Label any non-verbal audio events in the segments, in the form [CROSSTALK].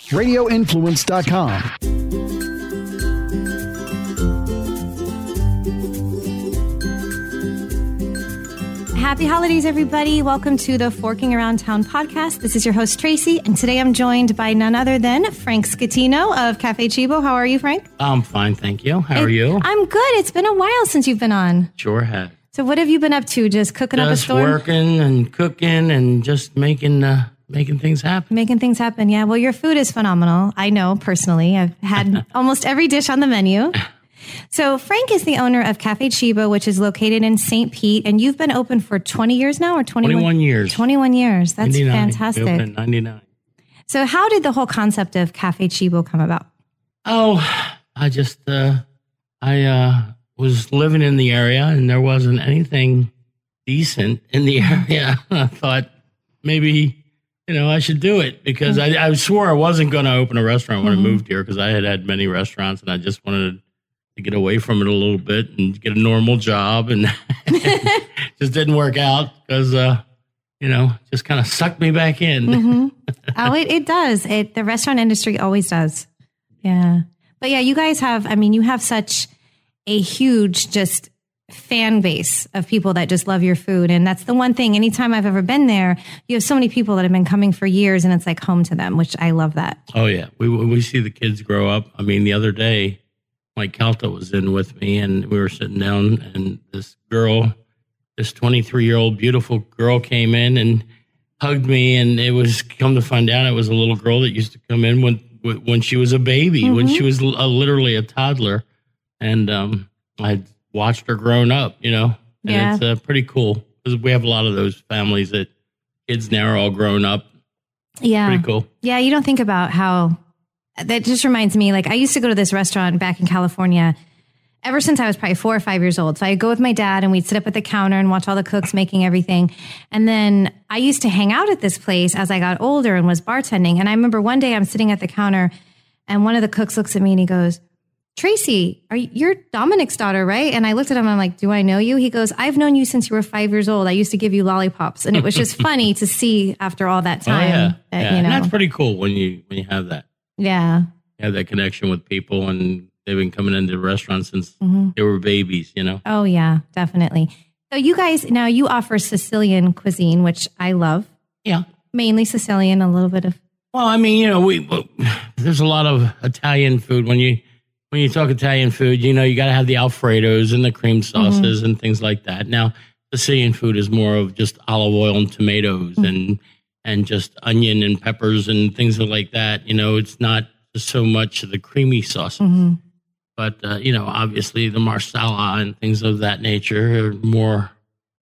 RadioInfluence.com. Happy holidays, everybody. Welcome to the Forking Around Town podcast. This is your host, Tracy, and today I'm joined by none other than Frank Scatino of Cafe Chibo. How are you, Frank? I'm fine, thank you. How are you? I'm good. It's been a while since you've been on. Sure have. So, what have you been up to? Just cooking up a Just storm? working and cooking and just making uh, making things happen. Making things happen. Yeah. Well, your food is phenomenal. I know personally. I've had [LAUGHS] almost every dish on the menu. So, Frank is the owner of Cafe Chiba, which is located in St. Pete, and you've been open for 20 years now or 21, 21 years. 21 years. That's 99. We fantastic. opened 99. So, how did the whole concept of Cafe Chiba come about? Oh, I just uh, I uh, was living in the area and there wasn't anything decent in the [LAUGHS] area. I thought maybe you know I should do it because mm-hmm. I, I swore I wasn't going to open a restaurant when I mm-hmm. moved here because I had had many restaurants and I just wanted to get away from it a little bit and get a normal job and [LAUGHS] just didn't work out because uh, you know just kind of sucked me back in. Mm-hmm. [LAUGHS] oh, it, it does. It the restaurant industry always does. Yeah. But yeah, you guys have I mean, you have such a huge just fan base of people that just love your food. And that's the one thing anytime I've ever been there, you have so many people that have been coming for years and it's like home to them, which I love that. Oh yeah, we we see the kids grow up. I mean, the other day, Mike Calta was in with me, and we were sitting down, and this girl, this twenty three year old beautiful girl, came in and hugged me, and it was come to find out it was a little girl that used to come in when when she was a baby, when she was l- uh, literally a toddler, and um, I watched her grown up, you know, and Yeah. it's uh, pretty cool because we have a lot of those families that kids now are all grown up. Yeah. Pretty cool. Yeah, you don't think about how that just reminds me like I used to go to this restaurant back in California ever since I was probably four or five years old. So I'd go with my dad and we'd sit up at the counter and watch all the cooks making everything. And then I used to hang out at this place as I got older and was bartending. And I remember one day I'm sitting at the counter and one of the cooks looks at me and he goes, Tracy, are you, you're Dominic's daughter, right? And I looked at him and I'm like, Do I know you? He goes, I've known you since you were five years old. I used to give you lollipops. And it was just [LAUGHS] funny to see after all that time. oh yeah, that, yeah. you know, that's pretty cool when you when you have that. yeah. You have that connection with people and they've been coming into the restaurant since Mm-hmm. they were babies, you know? Oh, yeah, definitely. So, you guys, now you offer Sicilian cuisine, which I love, Yeah. mainly Sicilian, a little bit of. Well, I mean, you know, we well, [SIGHS] there's a lot of Italian food when you when you talk Italian food, you know, you got to have the alfredos and the cream mm-hmm. sauces and things like that. Now, Sicilian food is more of just olive oil and tomatoes mm-hmm. and and just onion and peppers and things like that. You know, it's not so much the creamy sauces. Mm-hmm. But uh, you know, obviously the marsala and things of that nature are more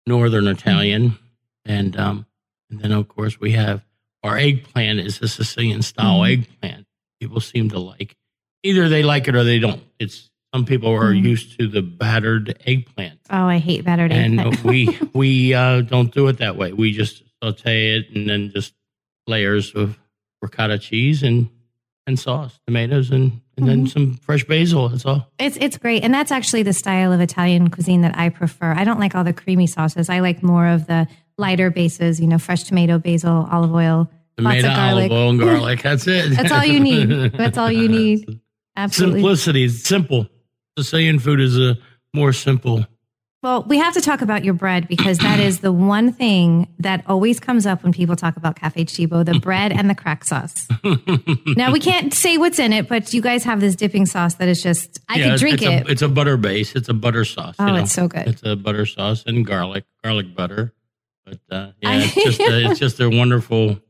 northern Italian, and um, and then of course we have our eggplant is a Sicilian style eggplant. People seem to like either they like it or they don't. It's some people are used to the battered eggplant, Oh, I hate battered and eggplant. And we [LAUGHS] we uh, don't do it that way. We just saute it and then just layers of ricotta cheese and and sauce, tomatoes, and and then some fresh basil. That's all. It's it's great, and that's actually the style of Italian cuisine that I prefer. I don't like all the creamy sauces. I like more of the lighter bases. You know, fresh tomato, basil, olive oil, lots of garlic. olive oil, and [LAUGHS] garlic. That's it. That's all you need. That's all you [LAUGHS] need. Absolutely. Simplicity is simple. Sicilian food is a more simple. Well, we have to talk about your bread because that is the one thing that always comes up when people talk about Cafe Chibo the [LAUGHS] bread and the crack sauce. now, we can't say what's in it, but you guys have this dipping sauce that is just, I Yeah, could drink it's it. A, it's a butter base. It's a butter sauce. Oh, you know. it's so good. It's a butter sauce and garlic, garlic butter. But uh, yeah, [LAUGHS] it's just a, it's just a wonderful.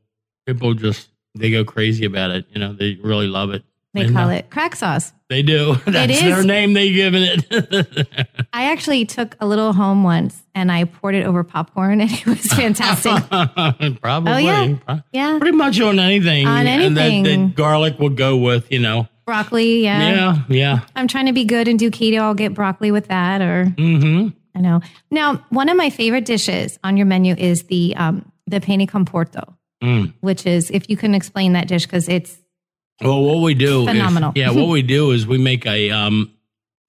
People just they go crazy about it. You know, they really love it. They And, call it crack sauce. They do. [LAUGHS] That's is. their name they given it. [LAUGHS] I actually took a little home once and I poured it over popcorn [LAUGHS] and it was fantastic. Probably. Oh, yeah. Yeah. Pretty much on anything. On And that, anything. that garlic will go with, you know. Broccoli, yeah. Yeah, yeah. I'm trying to be good and do keto. I'll get broccoli with that or Mm-hmm. I know. Now, one of my favorite dishes on your menu is the um, the penne con porto, Mm. which is if you can explain that dish because it's Well, what we do, is- yeah, what we [LAUGHS] do is we make a um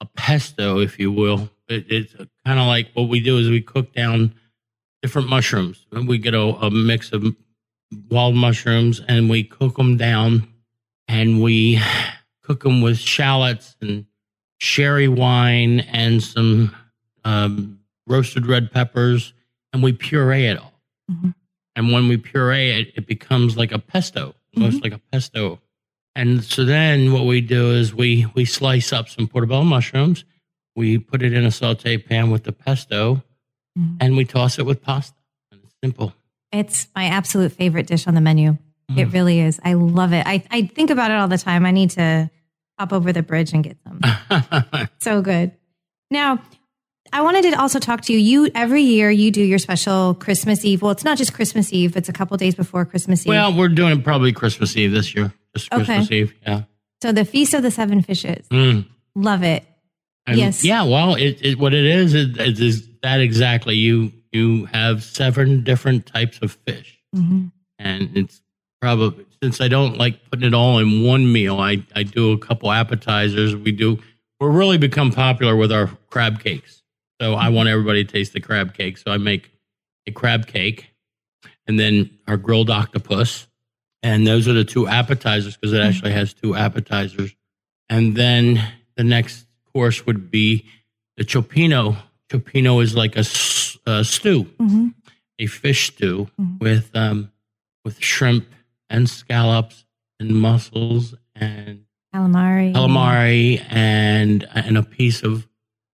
a pesto, if you will. It, it's kind of like what we do is we cook down different mushrooms. And we get a, a mix of wild mushrooms and we cook them down and we cook them with shallots and sherry wine and some um, roasted red peppers, and we puree it all. Mhm. And when we puree it, it becomes like a pesto, almost like a pesto. And so then what we do is we we slice up some portobello mushrooms, we put it in a saute pan with the pesto, Mhm. and we toss it with pasta. And it's simple. It's my absolute favorite dish on the menu. It Mm. really is. I love it. I, I think about it all the time. I need to hop over the bridge and get some. [LAUGHS] so good. Now, I wanted to also talk to you. You every year you do your special Christmas Eve. Well, it's not just Christmas Eve; it's a couple days before Christmas Eve. well, we're doing probably Christmas Eve this year. Just Okay. Christmas Eve. Yeah. so the Feast of the Seven Fishes. Mm. Love it. And Yes. Yeah. Well, it, it what it is it, it is that exactly. You you have seven different types of fish, Mhm. and it's probably since I don't like putting it all in one meal. I I do a couple appetizers. We do. We're really become popular with our crab cakes. So I want everybody to taste the crab cake. So I make a crab cake, and then our grilled octopus, and those are the two appetizers because it actually has two appetizers. And then the next course would be the cioppino. Cioppino is like a stew, Mhm. a fish stew Mhm. with um, with shrimp and scallops and mussels and Calamari. calamari and and a piece of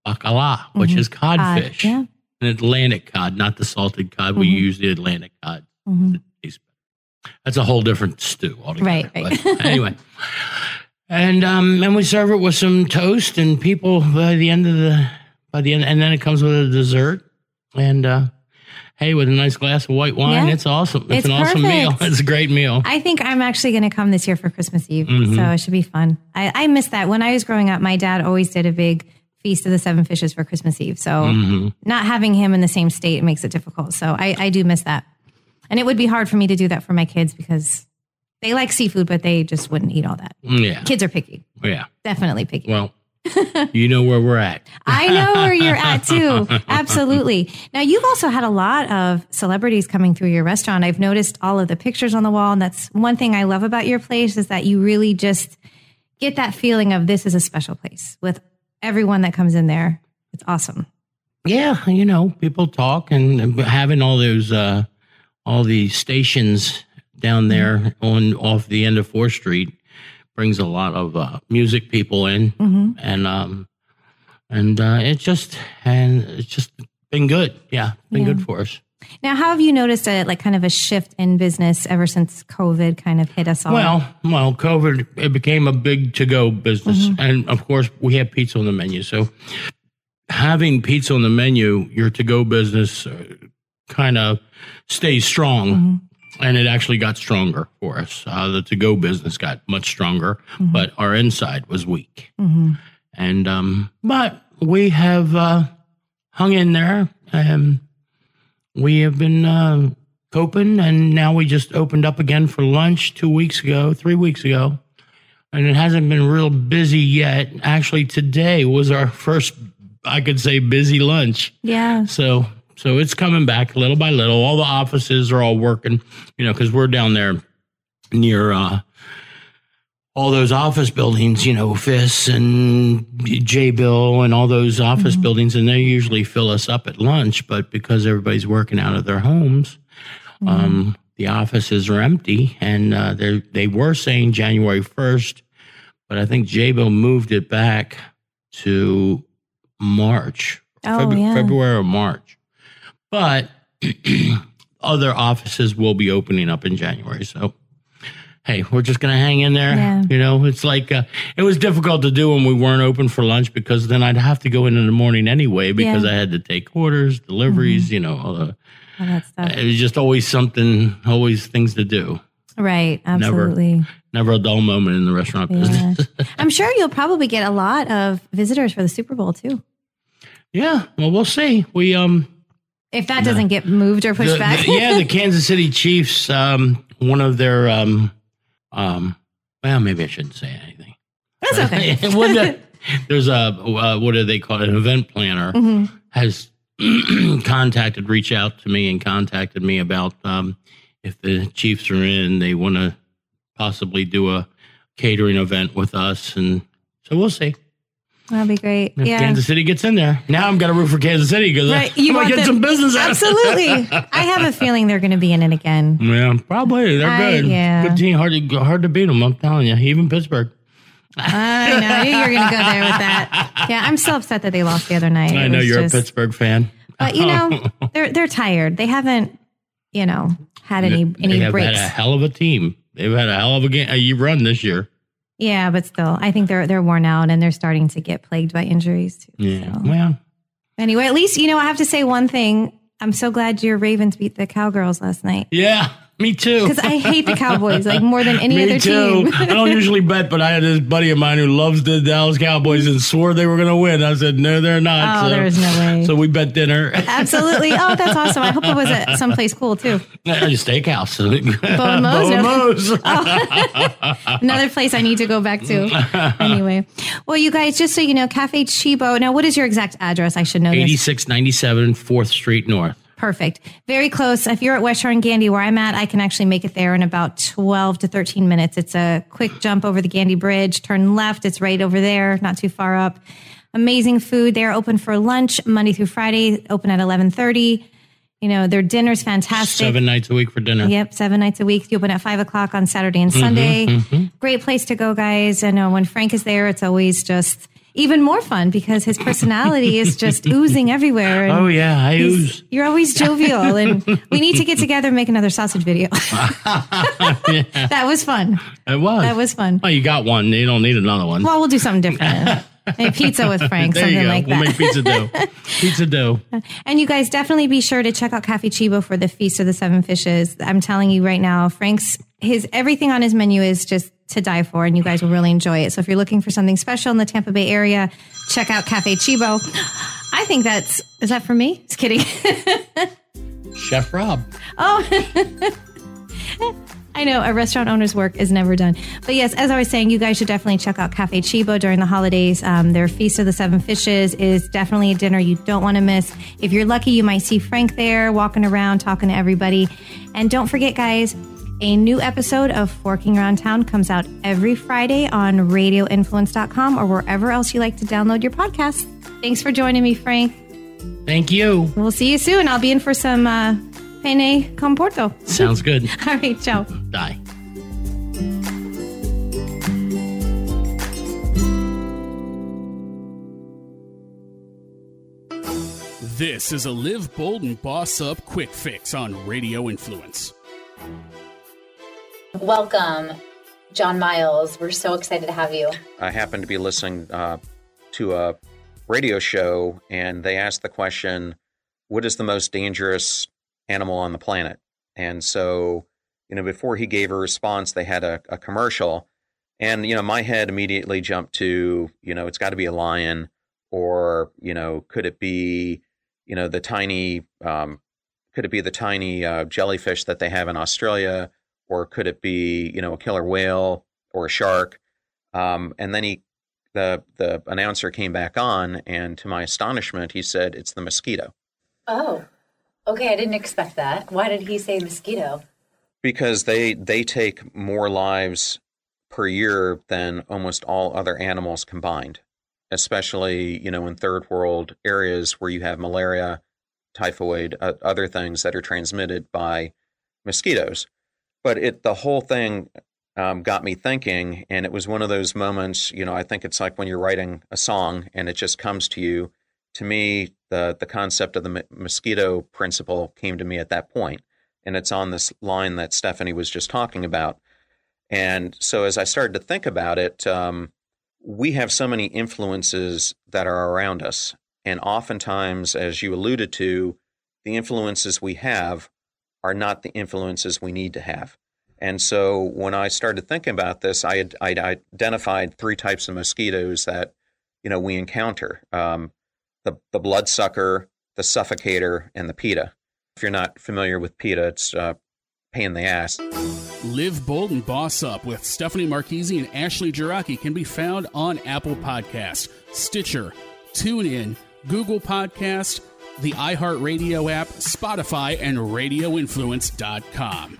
bacala, which Mhm. is Cod, codfish, Yeah. an Atlantic cod, not the salted cod. We Mhm. use the Atlantic cod. That's a whole different stew altogether. Right, right. But [LAUGHS] anyway, and um, and we serve it with some toast, and people by the end of the by the end, and then it comes with a dessert, and uh, hey, with a nice glass of white wine, Yeah. it's awesome. It's, It's an awesome meal. [LAUGHS] It's a great meal. I think I'm actually going to come this year for Christmas Eve, Mhm. so it should be fun. I, I miss that. When I was growing up, my dad always did a big feast of the seven fishes for Christmas Eve. So Mhm. not having him in the same state makes it difficult. So I, I do miss that, and it would be hard for me to do that for my kids because they like seafood, but they just wouldn't eat all that. Yeah, Kids are picky, yeah. definitely picky. Well, [LAUGHS] you know where we're at. I know where you're at [LAUGHS] too. Absolutely. Now you've also had a lot of celebrities coming through your restaurant. I've noticed all of the pictures on the wall, and that's one thing I love about your place is that you really just get that feeling of this is a special place with everyone that comes in there. It's awesome. Yeah, you know, people talk and having all those uh all the stations down there on off the end of Fourth Street brings a lot of uh music people in hmm and um and uh it's just and it's just been good. Yeah, been Yeah. good for us. Now, how have you noticed a like kind of a shift in business ever since COVID kind of hit us all? Well, well, COVID it became a big to go business, and of course we have pizza on the menu. So having pizza on the menu, your to go business uh, kind of stays strong, and it actually got stronger for us. Uh, the to go business got much stronger, but our inside was weak, hmm and um, but we have uh, hung in there, and we have been. Uh, coping and now we just opened up again for lunch two weeks ago three weeks ago. And it hasn't been real busy yet. Actually today was our first i could say busy lunch. Yeah. so so it's coming back little by little all the offices are all working you know because we're down there near uh all those office buildings, you know, FIS and Jabil and all those office buildings, and they usually fill us up at lunch. But because everybody's working out of their homes, um, the offices are empty, and uh, they they were saying January first, but I think Jabil moved it back to March, Oh, Febru- yeah. February or March. But [CLEARS THROAT] other offices will be opening up in January, so hey, we're just gonna hang in there. Yeah. You know, it's like uh, it was difficult to do when we weren't open for lunch because then I'd have to go in in the morning anyway because Yeah. I had to take orders, deliveries, you know, all the, All that stuff. it was just always something, always things to do. Right. Absolutely. Never a dull moment in the restaurant Yeah. business. [LAUGHS] I'm sure you'll probably get a lot of visitors for the Super Bowl too. yeah, well, we'll see. We um, If that doesn't get moved or pushed the- back. the- yeah, the [LAUGHS] Kansas City Chiefs. Um, one of their um, um, well, maybe I shouldn't say anything. That's [LAUGHS] okay. The- there's a uh, what do they call it? An event planner Mhm. has [CLEARS THROAT] contacted, reached out to me, and contacted me about um, if the Chiefs are in, they want to possibly do a catering event with us, and so we'll see. That'd be great. If yeah. Kansas City gets in there. Now I'm going to root for Kansas City because Right, [LAUGHS] I you might want get the- some business out of it. Absolutely. [LAUGHS] I have a feeling they're going to be in it again. Yeah, probably. They're I- good. yeah. Good team. Hard to, hard to beat them, I'm telling you. Even Pittsburgh. I know. I knew you were going to go there with that. Yeah, I'm so upset that they lost the other night. I It know you're just- a Pittsburgh fan. But you know, [LAUGHS] they're they're tired. They haven't, you know, had any they any breaks. had a hell of a team. They've had a hell of a game a run this year. Yeah, but still, I think they're they're worn out and they're starting to get plagued by injuries too. Yeah. So. Well, Anyway, at least you know I have to say one thing. I'm so glad your Ravens beat the Cowgirls last night yeah, me too. because I hate the Cowboys like more than any other [LAUGHS] team. Me other too. team. I don't usually bet, but I had this buddy of mine who loves the Dallas Cowboys and swore they were going to win. I said, no, they're not. Oh, so, there's no way. So we bet dinner Absolutely. Oh, that's [LAUGHS] awesome. I hope it was at someplace cool too. at a steakhouse. Bo Mo's? Bo Mo's. Another place I need to go back to. [LAUGHS] Anyway, well, you guys, just so you know, Cafe Chibo. Now, what is your exact address? I should know this. 8697 4th Street North. Perfect. Very close. If you're at West Shore and Gandy, where I'm at, I can actually make it there in about 12 to 13 minutes. It's a quick jump over the Gandy Bridge, turn left. It's right over there, not too far up. Amazing food. They're open for lunch Monday through Friday, open at 1130. You know, their dinner's fantastic. Seven nights a week for dinner. Yep, seven nights a week. You open at five o'clock on Saturday and Mm-hmm, Sunday. Great place to go, guys. I know when Frank is there, it's always just even more fun because his personality is [LAUGHS] just oozing everywhere. Oh, yeah. I use. You're always jovial, and [LAUGHS] we need to get together and make another sausage video. [LAUGHS] That was fun. It was. That was fun. Well, you got one. You don't need another one. Well, we'll do something different. Maybe pizza with Frank, there something like we'll that. make pizza dough. pizza dough. And you guys definitely be sure to check out Cafe Chibo for the Feast of the Seven Fishes. I'm telling you right now, Frank's his everything on his menu is just to die for, and you guys will really enjoy it. So if you're looking for something special in the Tampa Bay area, check out Cafe Chibo. I think that's is that for me? Just kidding. [LAUGHS] Chef Rob. Oh. [LAUGHS] I know a restaurant owner's work is never done. But yes, as I was saying, you guys should definitely check out Cafe Chibo during the holidays. Um, their Feast of the Seven Fishes is definitely a dinner you don't want to miss. If you're lucky, you might see Frank there walking around talking to everybody. And don't forget, guys, a new episode of Forking Around Town comes out every Friday on radioinfluence.com or wherever else you like to download your podcasts. Thanks for joining me, Frank. Thank you. We'll see you soon. I'll be in for some uh, penne con porto. Sounds good. [LAUGHS] All right, ciao. Bye. This is a Live Bold and Boss Up quick fix on Radio Influence. Welcome, John Miles. We're so excited to have you. I happened to be listening uh, to a radio show, and they asked the question, "What is the most dangerous animal on the planet?" And so, you know, before he gave a response, they had a, a commercial, and you know, my head immediately jumped to, you know, it's got to be a lion, or you know, could it be, you know, the tiny, um, could it be the tiny uh, jellyfish that they have in Australia, or could it be, you know, a killer whale or a shark? Um, and then he, the the announcer came back on, and to my astonishment, he said, "It's the mosquito." Oh, okay. I didn't expect that. Why did he say mosquito? because they they take more lives per year than almost all other animals combined especially you know in third world areas where you have malaria typhoid uh, other things that are transmitted by mosquitoes but it the whole thing um, got me thinking and it was one of those moments you know i think it's like when you're writing a song and it just comes to you to me the the concept of the mosquito principle came to me at that point and it's on this line that Stephanie was just talking about. And so as I started to think about it, um, we have so many influences that are around us. And oftentimes, as you alluded to, the influences we have are not the influences we need to have. And so when I started thinking about this, I had I identified three types of mosquitoes that you know we encounter: um, the the bloodsucker, the suffocator, and the PETA. If you're not familiar with PETA, it's uh, pain in the ass. Live Bold and Boss Up with Stephanie Marchese and Ashley Jiraki can be found on Apple Podcasts, Stitcher, TuneIn, Google Podcast, the iHeartRadio app, Spotify, and RadioInfluence.com.